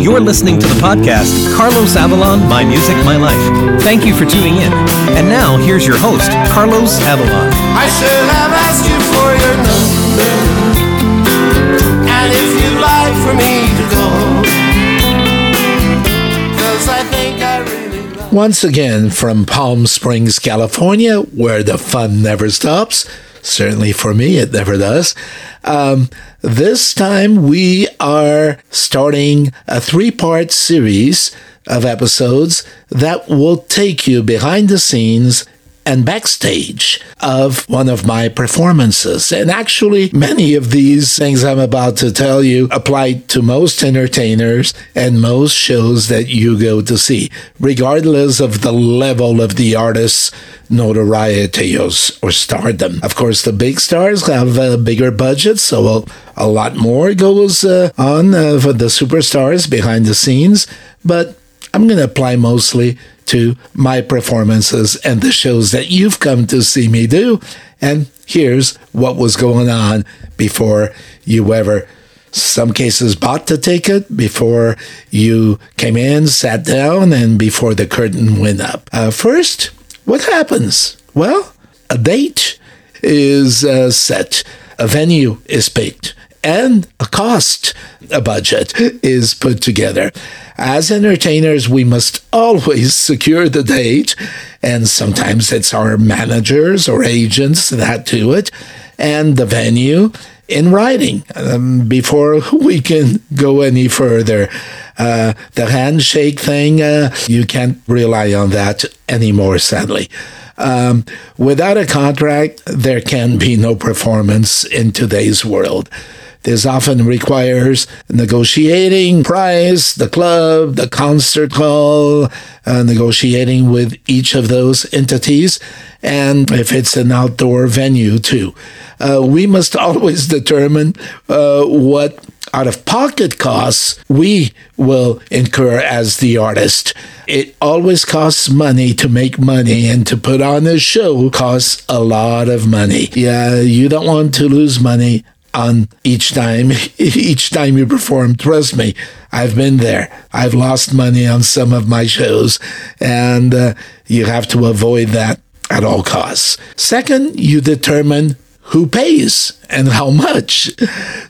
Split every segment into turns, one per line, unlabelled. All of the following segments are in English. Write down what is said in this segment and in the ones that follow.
You're listening to the podcast Carlos Avalon, My Music, My Life. Thank you for tuning in. And now, here's your host, Carlos Avalon.
I should have asked you for your number. And if you'd like for me to go. Cause I think I really
Once again, from Palm Springs, California, where the fun never stops. Certainly for me, it never does. Um, this time we are starting a three part series of episodes that will take you behind the scenes and backstage of one of my performances. And actually, many of these things I'm about to tell you apply to most entertainers and most shows that you go to see, regardless of the level of the artist's notoriety or, stardom. Of course, the big stars have a bigger budget, so a, a lot more goes uh, on uh, for the superstars behind the scenes. But I'm going to apply mostly to my performances and the shows that you've come to see me do. And here's what was going on before you ever, some cases, bought the ticket, before you came in, sat down, and before the curtain went up. Uh, first, what happens? Well, a date is uh, set, a venue is picked and a cost, a budget is put together. As entertainers, we must always secure the date, and sometimes it's our managers or agents that do it, and the venue in writing um, before we can go any further. Uh, the handshake thing, uh, you can't rely on that anymore, sadly. Um, without a contract, there can be no performance in today's world. This often requires negotiating price, the club, the concert hall, uh, negotiating with each of those entities, and if it's an outdoor venue too. Uh, we must always determine uh, what out of pocket costs we will incur as the artist. It always costs money to make money, and to put on a show costs a lot of money. Yeah, you don't want to lose money on each time each time you perform trust me i've been there. I've lost money on some of my shows and uh, you have to avoid that at all costs. Second you determine who pays and how much.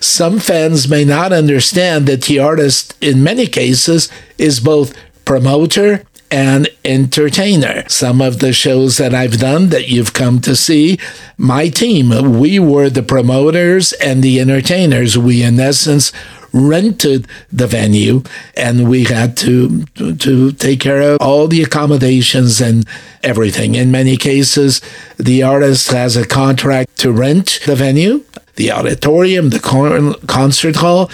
Some fans may not understand that the artist in many cases is both promoter and entertainer. Some of the shows that I've done that you've come to see, my team, we were the promoters and the entertainers. We, in essence, rented the venue and we had to to take care of all the accommodations and everything in many cases the artist has a contract to rent the venue the auditorium the con- concert hall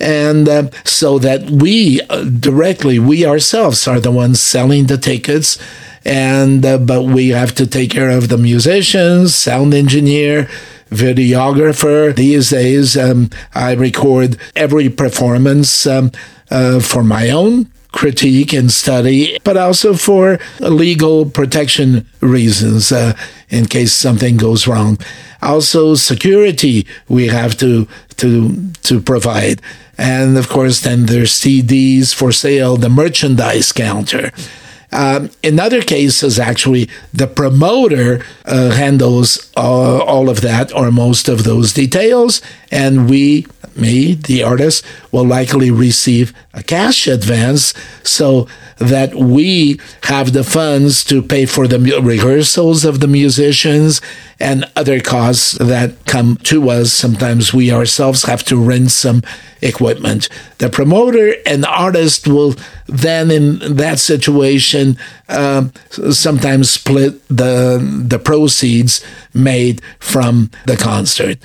and uh, so that we uh, directly we ourselves are the ones selling the tickets. And uh, but we have to take care of the musicians sound engineer videographer. These days um, i record every performance um, uh, for my own critique and study, but also for legal protection reasons uh, in case something goes wrong. Also, security we have to to to provide, and of course, then there's CDs for sale, the merchandise counter. Um, in other cases, actually, the promoter uh, handles uh, all of that or most of those details, and we, me, the artist, will likely receive a cash advance so that we have the funds to pay for the rehearsals of the musicians and other costs that come to us. Sometimes we ourselves have to rent some equipment. The promoter and artist will then, in that situation, uh, sometimes split the the proceeds made from the concert.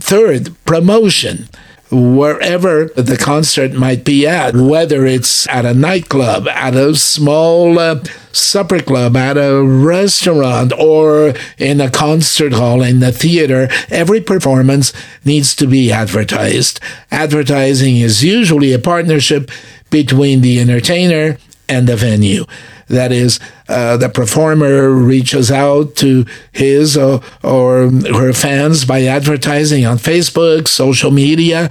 Third, promotion wherever the concert might be at, whether it's at a nightclub, at a small uh, supper club, at a restaurant, or in a concert hall, in the theater, every performance needs to be advertised. Advertising is usually a partnership between the entertainer and the venue. That is, uh, the performer reaches out to his or, or her fans by advertising on Facebook, social media,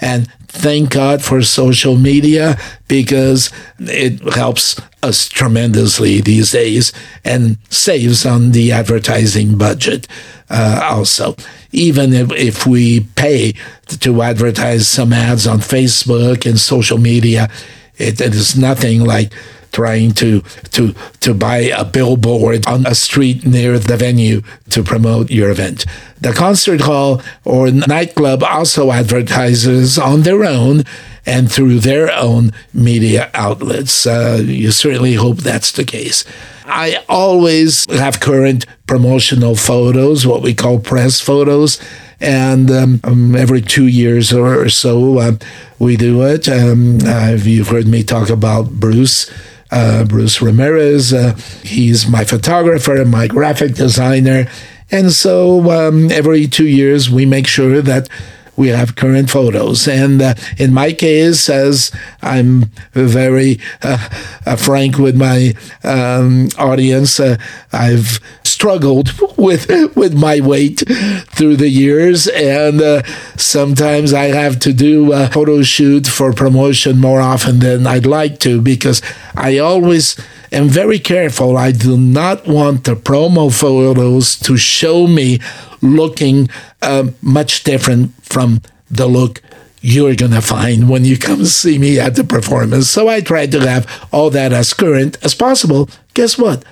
and thank God for social media because it helps us tremendously these days and saves on the advertising budget uh, also. Even if, if we pay to advertise some ads on Facebook and social media, it, it is nothing like trying to to to buy a billboard on a street near the venue to promote your event. The concert hall or nightclub also advertises on their own and through their own media outlets. Uh, you certainly hope that's the case. I always have current promotional photos, what we call press photos. And um, um, every two years or so, uh, we do it. Um, uh, you've heard me talk about Bruce. Uh, Bruce Ramirez. Uh, he's my photographer and my graphic designer. And so um, every two years, we make sure that we have current photos. And uh, in my case, as I'm very uh, uh, frank with my um, audience, uh, I've struggled with with my weight through the years, and uh, sometimes I have to do a photo shoot for promotion more often than I'd like to because I always am very careful. I do not want the promo photos to show me looking uh, much different from the look you're going to find when you come see me at the performance. So I try to have all that as current as possible. Guess what?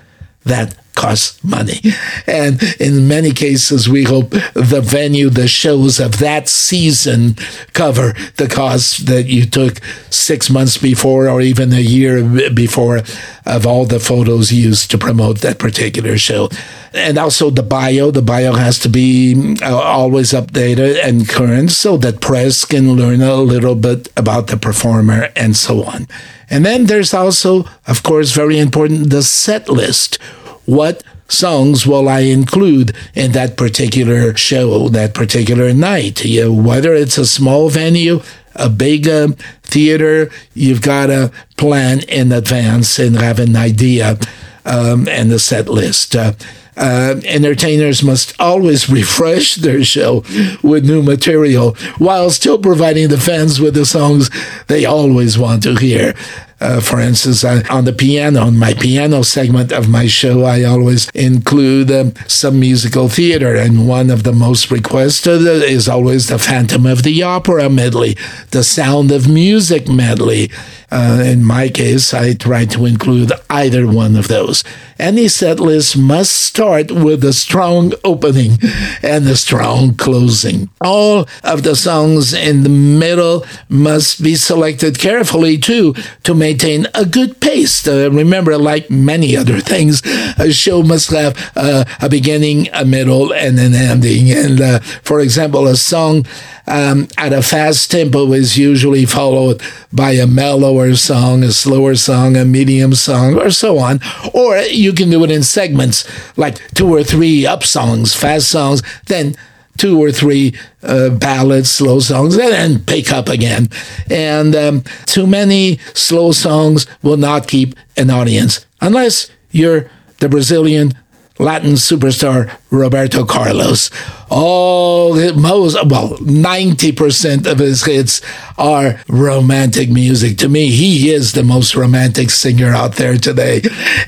That costs money. And in many cases, we hope the venue, the shows of that season cover the costs that you took six months before or even a year before of all the photos used to promote that particular show. And also the bio. The bio has to be uh, always updated and current so that press can learn a little bit about the performer and so on. And then there's also, of course, very important, the set list what songs will I include in that particular show, that particular night? You know, whether it's a small venue, a big uh, theater, you've got to plan in advance and have an idea um, and a set list. Uh, uh, entertainers must always refresh their show with new material while still providing the fans with the songs they always want to hear. Uh, for instance, I, on the piano, on my piano segment of my show, I always include um, some musical theater, and one of the most requested is always the Phantom of the Opera medley, the Sound of Music medley. Uh, in my case, I try to include either one of those. Any set list must start with a strong opening and a strong closing. All of the songs in the middle must be selected carefully too to maintain a good pace. Uh, remember, like many other things, a show must have uh, a beginning, a middle, and an ending. And uh, for example, a song um, at a fast tempo is usually followed by a mellower song, a slower song, a medium song, or so on. Or you can do it in segments, like two or three up songs, fast songs, then two or three uh, ballads, slow songs, and then pick up again. And um, too many slow songs will not keep an audience unless you're the Brazilian Latin superstar Roberto Carlos. All most well, ninety percent of his hits are romantic music. To me, he is the most romantic singer out there today,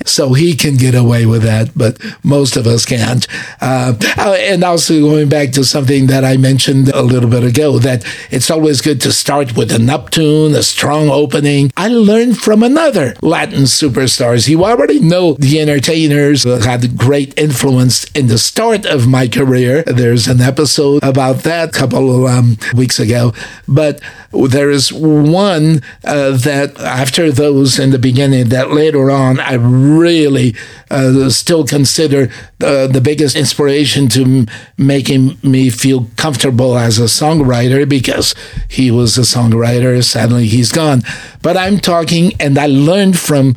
so he can get away with that. But most of us can't. Uh, and also going back to something that I mentioned a little bit ago, that it's always good to start with an up tune, a strong opening. I learned from another Latin superstars. You already know the entertainers had great influence in the start of my career. There's an episode about that a couple of um, weeks ago. But there is one uh, that after those in the beginning that later on I really uh, still consider uh, the biggest inspiration to m- making me feel comfortable as a songwriter because he was a songwriter. Sadly, he's gone. But I'm talking, and I learned from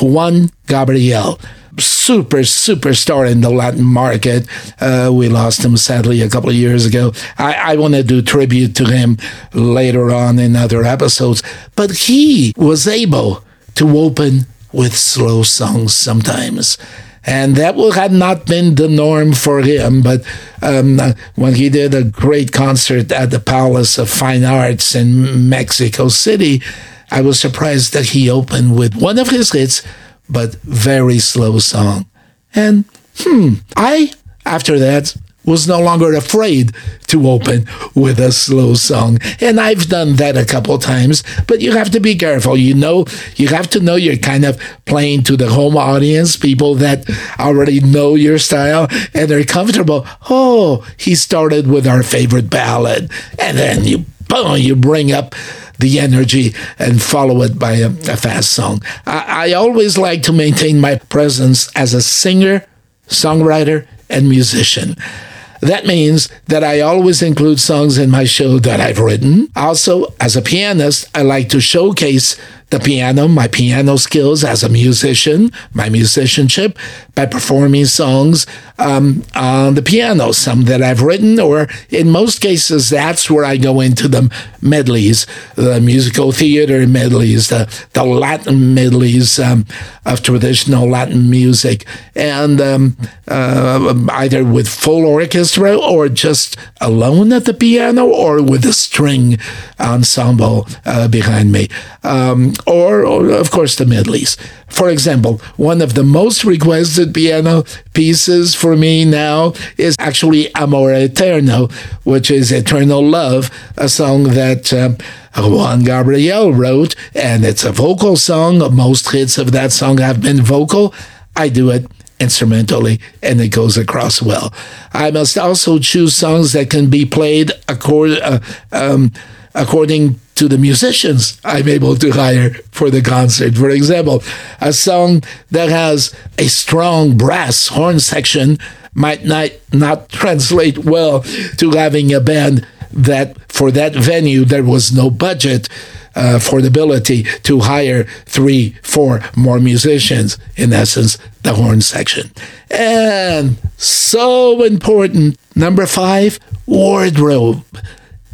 Juan Gabriel super superstar in the Latin market. Uh, we lost him sadly a couple of years ago. I, I want to do tribute to him later on in other episodes, but he was able to open with slow songs sometimes. And that will had not been the norm for him. But um, when he did a great concert at the Palace of Fine Arts in Mexico City, I was surprised that he opened with one of his hits, but very slow song. And hmm, I, after that, was no longer afraid to open with a slow song. And I've done that a couple times, but you have to be careful. You know, you have to know you're kind of playing to the home audience, people that already know your style and are comfortable. Oh, he started with our favorite ballad. And then you, boom, you bring up the energy and follow it by a, a fast song. I, I always like to maintain my presence as a singer, songwriter, and musician. That means that I always include songs in my show that I've written. Also, as a pianist, I like to showcase the piano, my piano skills as a musician, my musicianship, by performing songs um, on the piano, some that I've written, or in most cases, that's where I go into the medleys, the musical theater medleys, the, the Latin medleys um, of traditional Latin music, and um, uh, either with full orchestra or just alone at the piano or with a string ensemble uh, behind me. Um, or, or, of course, the medleys. For example, one of the most requested piano pieces for me now is actually Amor Eterno, which is Eternal Love, a song that um, Juan Gabriel wrote, and it's a vocal song. Most hits of that song have been vocal. I do it instrumentally and it goes across well. I must also choose songs that can be played accord, uh, um, according to the musicians I'm able to hire for the concert. For example, a song that has a strong brass horn section might not, not translate well to having a band that for that venue there was no budget uh, for the ability to hire three, four more musicians, in essence, the horn section. And so important, number five, wardrobe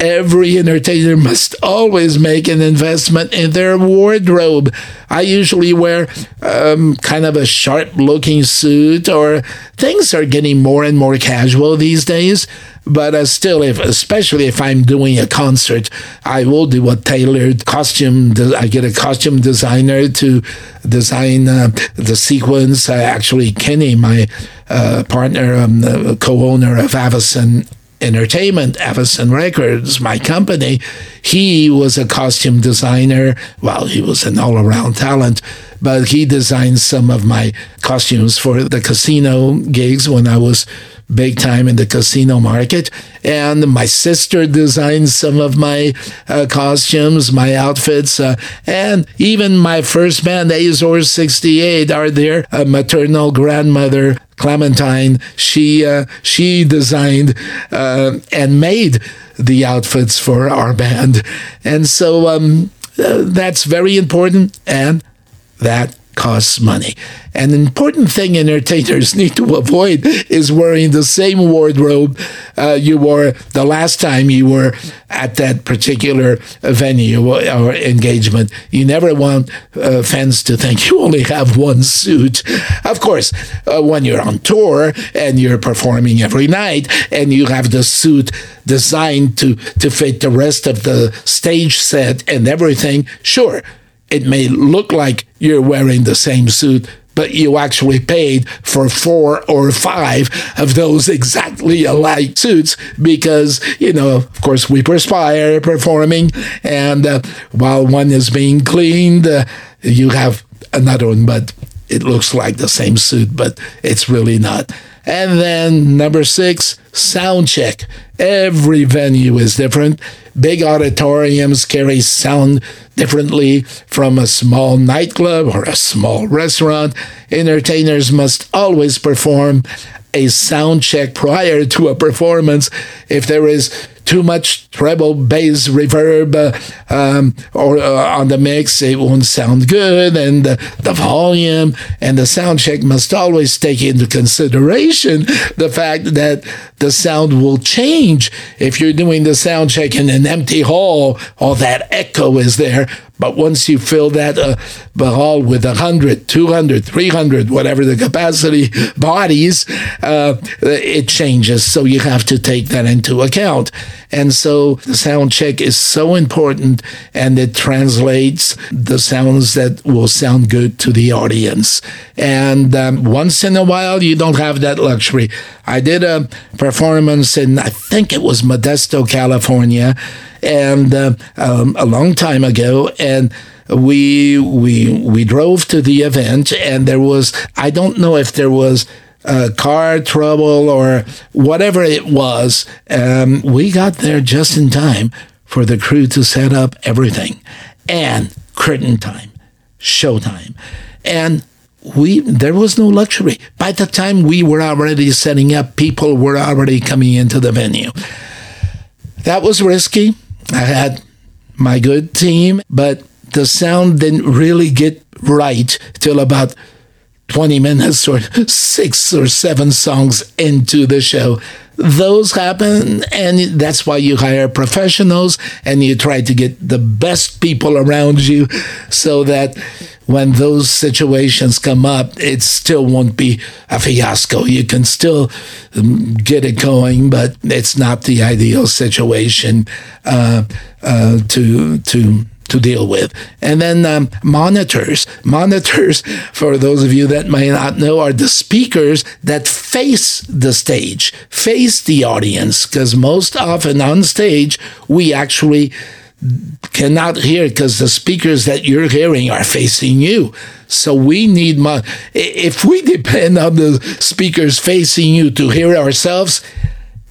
every entertainer must always make an investment in their wardrobe. I usually wear um, kind of a sharp looking suit, or things are getting more and more casual these days. But uh, still, if especially if I'm doing a concert, I will do a tailored costume. I get a costume designer to design uh, the sequence. Uh, actually, Kenny, my uh, partner, um, the co-owner of Avison Entertainment, Avison Records, my company, he was a costume designer. Well, he was an all around talent, but he designed some of my costumes for the casino gigs when I was big time in the casino market. And my sister designed some of my uh, costumes, my outfits, uh, and even my first band, Azor 68, are there. A maternal grandmother, Clementine, she uh, she designed uh, and made the outfits for our band, and so um, uh, that's very important, and that costs money. An important thing entertainers need to avoid is wearing the same wardrobe uh, you wore the last time you were at that particular venue or engagement. You never want uh, fans to think you only have one suit. Of course, uh, when you're on tour and you're performing every night and you have the suit designed to, to fit the rest of the stage set and everything, sure, it may look like you're wearing the same suit, but you actually paid for four or five of those exactly alike suits because, you know, of course, we perspire performing, and uh, while one is being cleaned, uh, you have another one, but it looks like the same suit, but it's really not. And then number six, sound check. Every venue is different. Big auditoriums carry sound differently from a small nightclub or a small restaurant. Entertainers must always perform a sound check prior to a performance. If there is too much treble bass reverb uh, um, or uh, on the mix, it won't sound good. And the, the volume and the sound check must always take into consideration the fact that the sound will change if you're doing the sound check in an empty hall. All that echo is there. But once you fill that uh, hall with 100, 200, 300, whatever the capacity bodies, uh, it changes. So you have to take that into account. And so the sound check is so important and it translates the sounds that will sound good to the audience. And um, once in a while, you don't have that luxury. I did a performance in, I think it was Modesto, California, and uh, um, a long time ago. And we we we drove to the event, and there was I don't know if there was uh, car trouble or whatever it was, um, we got there just in time for the crew to set up everything and curtain time, show time. And we there was no luxury. By the time we were already setting up, people were already coming into the venue. That was risky. I had my good team, but the sound didn't really get right till about 20 minutes or six or seven songs into the show. Those happen, and that's why you hire professionals and you try to get the best people around you so that when those situations come up, it still won't be a fiasco. You can still um, get it going, but it's not the ideal situation uh, uh, to to to deal with. And then um, monitors. Monitors, for those of you that may not know, are the speakers that face the stage, face the audience, because most often on stage, we actually cannot hear because the speakers that you're hearing are facing you. So we need mo- if we depend on the speakers facing you to hear ourselves,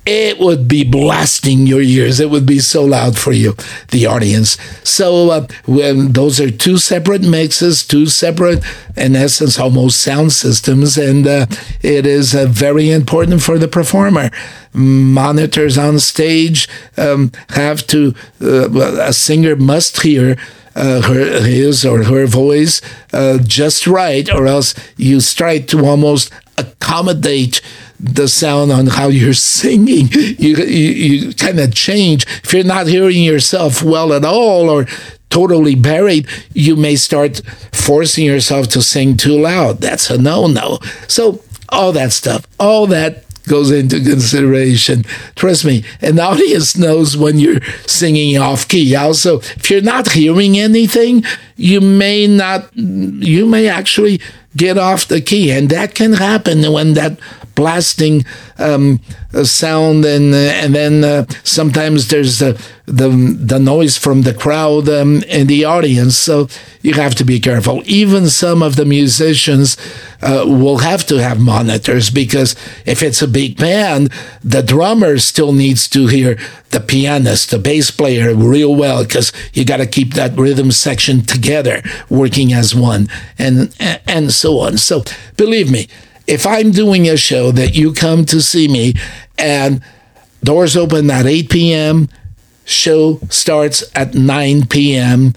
it would be blasting your ears. It would be so loud for you, the audience. So uh, when those are two separate mixes, two separate, in essence, almost sound systems, and uh, it is uh, very important for the performer. Monitors on stage um, have to. Uh, a singer must hear. Uh, her, his or her voice uh, just right, or else you start to almost accommodate the sound on how you're singing. You, you, you kind of change. If you're not hearing yourself well at all or totally buried, you may start forcing yourself to sing too loud. That's a no no. So, all that stuff, all that goes into consideration. Trust me, an audience knows when you're singing off key. Also, if you're not hearing anything, you may not, you may actually get off the key. And that can happen when that blasting um, sound, and uh, and then uh, sometimes there's the, the the noise from the crowd um, and the audience. So you have to be careful. Even some of the musicians uh, will have to have monitors because if it's a big band, the drummer still needs to hear the pianist, the bass player real well because you got to keep that rhythm section together, working as one, and and so on. So believe me, if I'm doing a show that you come to see me and doors open at 8 p.m., show starts at 9 p.m.,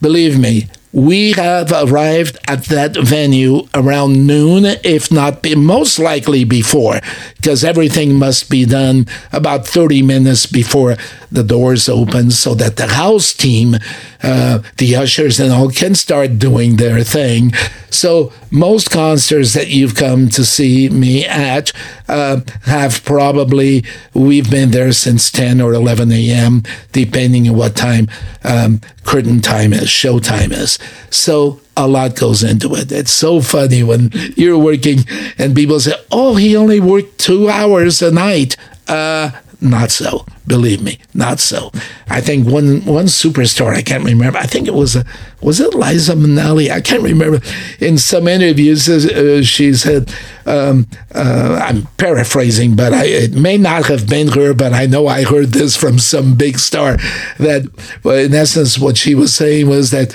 believe me, we have arrived at that venue around noon, if not be, most likely before, because everything must be done about 30 minutes before the doors open so that the house team, uh, the ushers and all, can start doing their thing. So most concerts that you've come to see me at uh, have probably, we've been there since 10 or 11 a.m., depending on what time um, curtain time is, show time is. So a lot goes into it. It's so funny when you're working and people say, oh, he only worked two hours a night. Uh, not so. Believe me, not so. I think one one superstar, I can't remember. I think it was a, was it Liza Minnelli? I can't remember. In some interviews, uh, she said, um, uh, I'm paraphrasing, but I, it may not have been her, but I know I heard this from some big star. That, in essence, what she was saying was that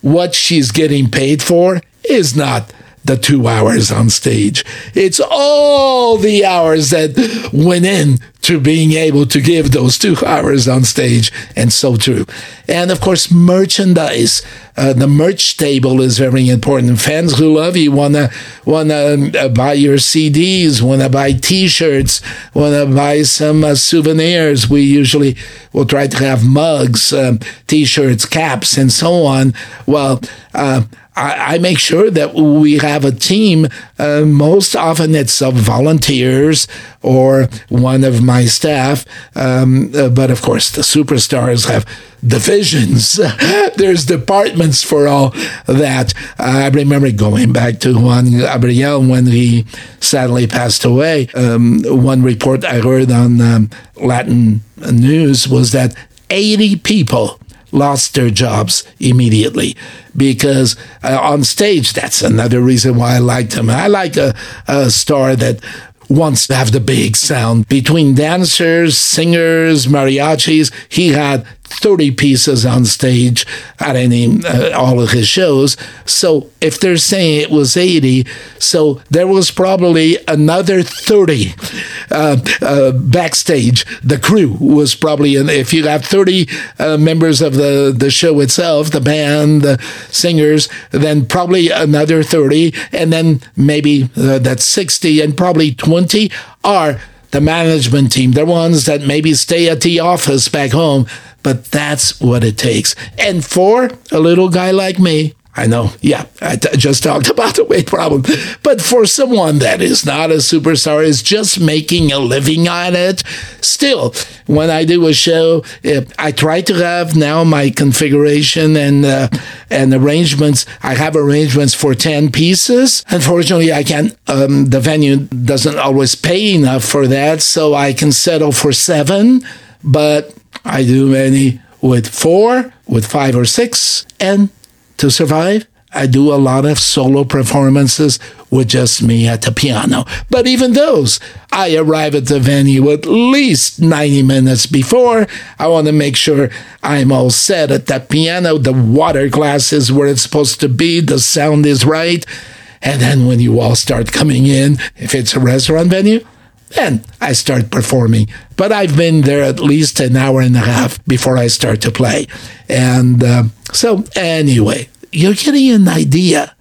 what she's getting paid for is not the two hours on stage. It's all the hours that went in to being able to give those two hours on stage, and so true. And of course, merchandise. Uh, the merch table is very important. Fans who love you wanna wanna uh, buy your CDs, wanna buy T-shirts, wanna buy some uh, souvenirs. We usually will try to have mugs, um, T-shirts, caps, and so on. Well. Uh, I, I, make sure that we have a team. Uh, most often it's of volunteers or one of my staff. Um, uh, but of course, the superstars have divisions. There's departments for all that. I remember going back to Juan Gabriel when he sadly passed away. Um, one report I heard on um, Latin news was that 80 people lost their jobs immediately because uh, on stage, that's another reason why I liked him. I like a, a star that wants to have the big sound. Between dancers, singers, mariachis, he had 30 pieces on stage at any uh, all of his shows. So if they're saying it was 80, so there was probably another 30 uh, uh, backstage. The crew was probably, if you have 30 uh, members of the, the show itself, the band, the singers, then probably another 30, and then maybe uh, that's 60, and probably 20 are the management team, the ones that maybe stay at the office back home but that's what it takes. And for a little guy like me, I know, yeah, I t- just talked about the weight problem. But for someone that is not a superstar, is just making a living on it, still, when I do a show, I try to have now my configuration and uh, and arrangements. I have arrangements for 10 pieces. Unfortunately, I can't, um, the venue doesn't always pay enough for that, so I can settle for seven. But I do many with four, with five or six, and to survive, I do a lot of solo performances with just me at the piano. But even those, I arrive at the venue at least 90 minutes before. I want to make sure I'm all set at that piano. The water glass is where it's supposed to be, the sound is right. And then when you all start coming in, if it's a restaurant venue, then I start performing. But I've been there at least an hour and a half before I start to play. And uh, so, anyway, you're getting an idea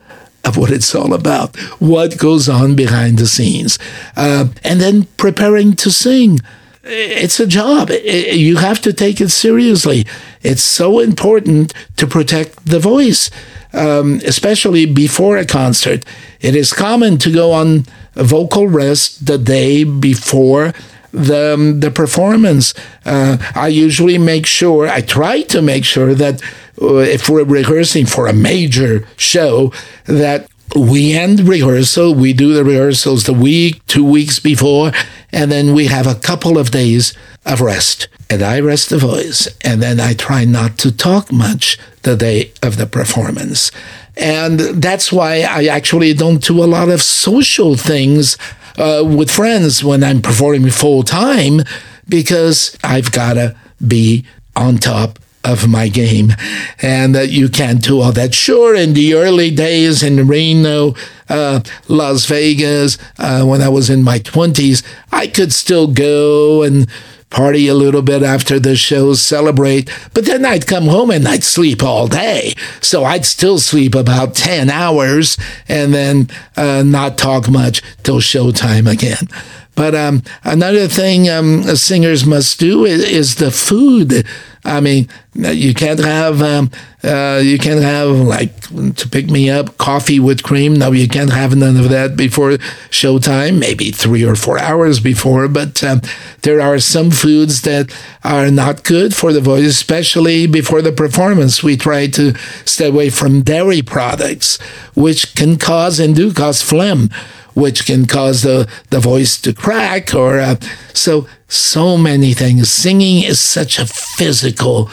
of what it's all about, what goes on behind the scenes. Uh, and then preparing to sing. It's a job. You have to take it seriously. It's so important to protect the voice, um, especially before a concert. It is common to go on vocal rest the day before the um, the performance. Uh, I usually make sure. I try to make sure that uh, if we're rehearsing for a major show, that we end rehearsal. We do the rehearsals the week, two weeks before, and then we have a couple of days of rest. And I rest the voice, and then I try not to talk much the day of the performance. And that's why I actually don't do a lot of social things uh, with friends when I'm performing full time because I've got to be on top of my game and that you can't do all that. Sure, in the early days in Reno, uh, Las Vegas, uh, when I was in my 20s, I could still go and party a little bit after the shows, celebrate, but then I'd come home and I'd sleep all day. So I'd still sleep about 10 hours and then uh, not talk much till showtime again. But um, another thing um, singers must do is, is the food. I mean, you can't have um, uh, you can't have like to pick me up coffee with cream. No, you can't have none of that before showtime. Maybe three or four hours before. But um, there are some foods that are not good for the voice, especially before the performance. We try to stay away from dairy products, which can cause and do cause phlegm which can cause the, the voice to crack or uh, so so many things. Singing is such a physical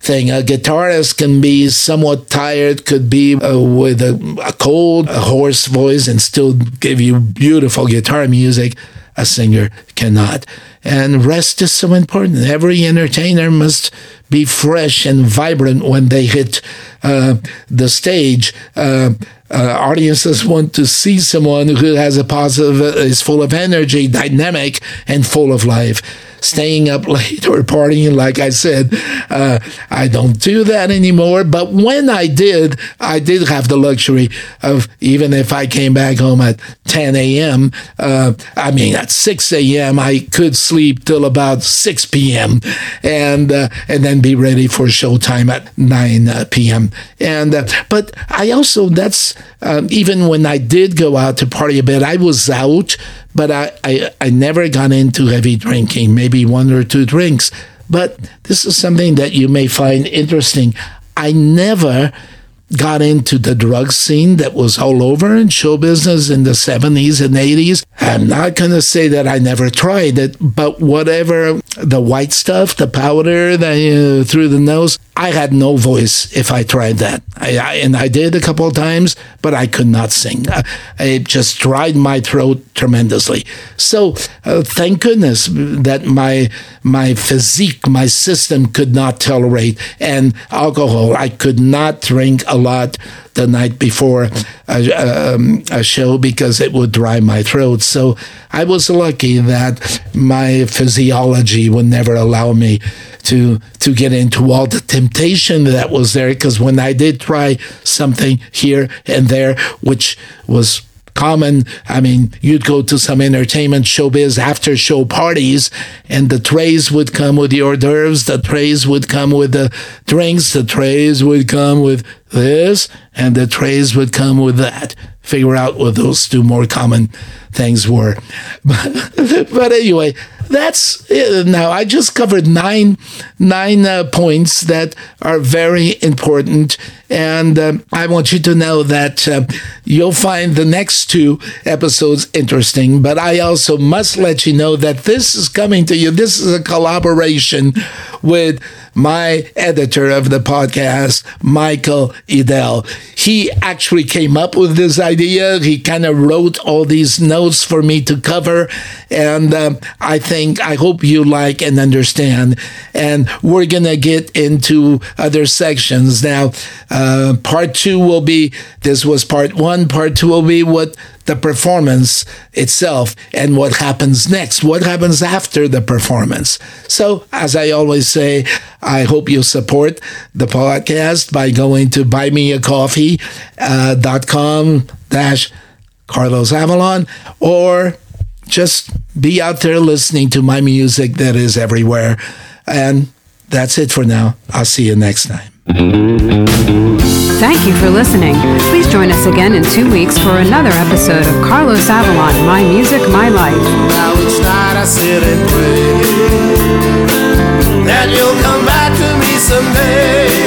thing. A guitarist can be somewhat tired could be uh, with a, a cold a hoarse voice and still give you beautiful guitar music. A singer cannot. And rest is so important. Every entertainer must be fresh and vibrant when they hit uh, the stage. Uh, audiences want to see someone who has a positive, is full of energy, dynamic, and full of life staying up late or partying. Like I said, uh, I don't do that anymore. But when I did, I did have the luxury of even if I came back home at 10 a.m., uh, I mean, at 6 a.m., I could sleep till about 6 p.m. and uh, and then be ready for showtime at 9 uh, p.m. And uh, but I also that's um, even when I did go out to party a bit, I was out but I, I, I never got into heavy drinking, maybe one or two drinks. But this is something that you may find interesting. I never got into the drug scene that was all over in show business in the 70s and 80s. I'm not going to say that I never tried it, but whatever the white stuff, the powder the, uh, through the nose, I had no voice if I tried that. I, I, and I did a couple of times, but I could not sing. Uh, it just dried my throat tremendously. So uh, thank goodness that my my physique, my system could not tolerate and alcohol. I could not drink a lot the night before a, um, a, show because it would dry my throat. So I was lucky that my physiology would never allow me to to get into all the temptation that was there. Because when I did try something here and there, which was common. I mean, you'd go to some entertainment showbiz after show parties, and the trays would come with the hors d'oeuvres, the trays would come with the drinks, the trays would come with this, and the trays would come with that. Figure out what those two more common things were. But, anyway, that's it. now I just covered nine nine uh, points that are very important, and uh, I want you to know that uh, you'll find the next two episodes interesting. But I also must let you know that this is coming to you. This is a collaboration with my editor of the podcast, Michael Idell. He actually came up with this idea. He kind of wrote all these notes for me to cover. And um, I think, I hope you like and understand. And we're going to get into other sections. Now, uh, part two will be this was part one. Part two will be what the performance itself and what happens next, what happens after the performance. So, as I always say, I hope you support the podcast by going to buymeacoffee.com uh, dash Carlos Avalon or just be out there listening to my music that is everywhere. And that's it for now. I'll see you next time.
Thank you for listening. Please join us again in two weeks for another episode of Carlos Avalon My Music, My Life.
Now wish that I sit and pray that you'll come back to me someday.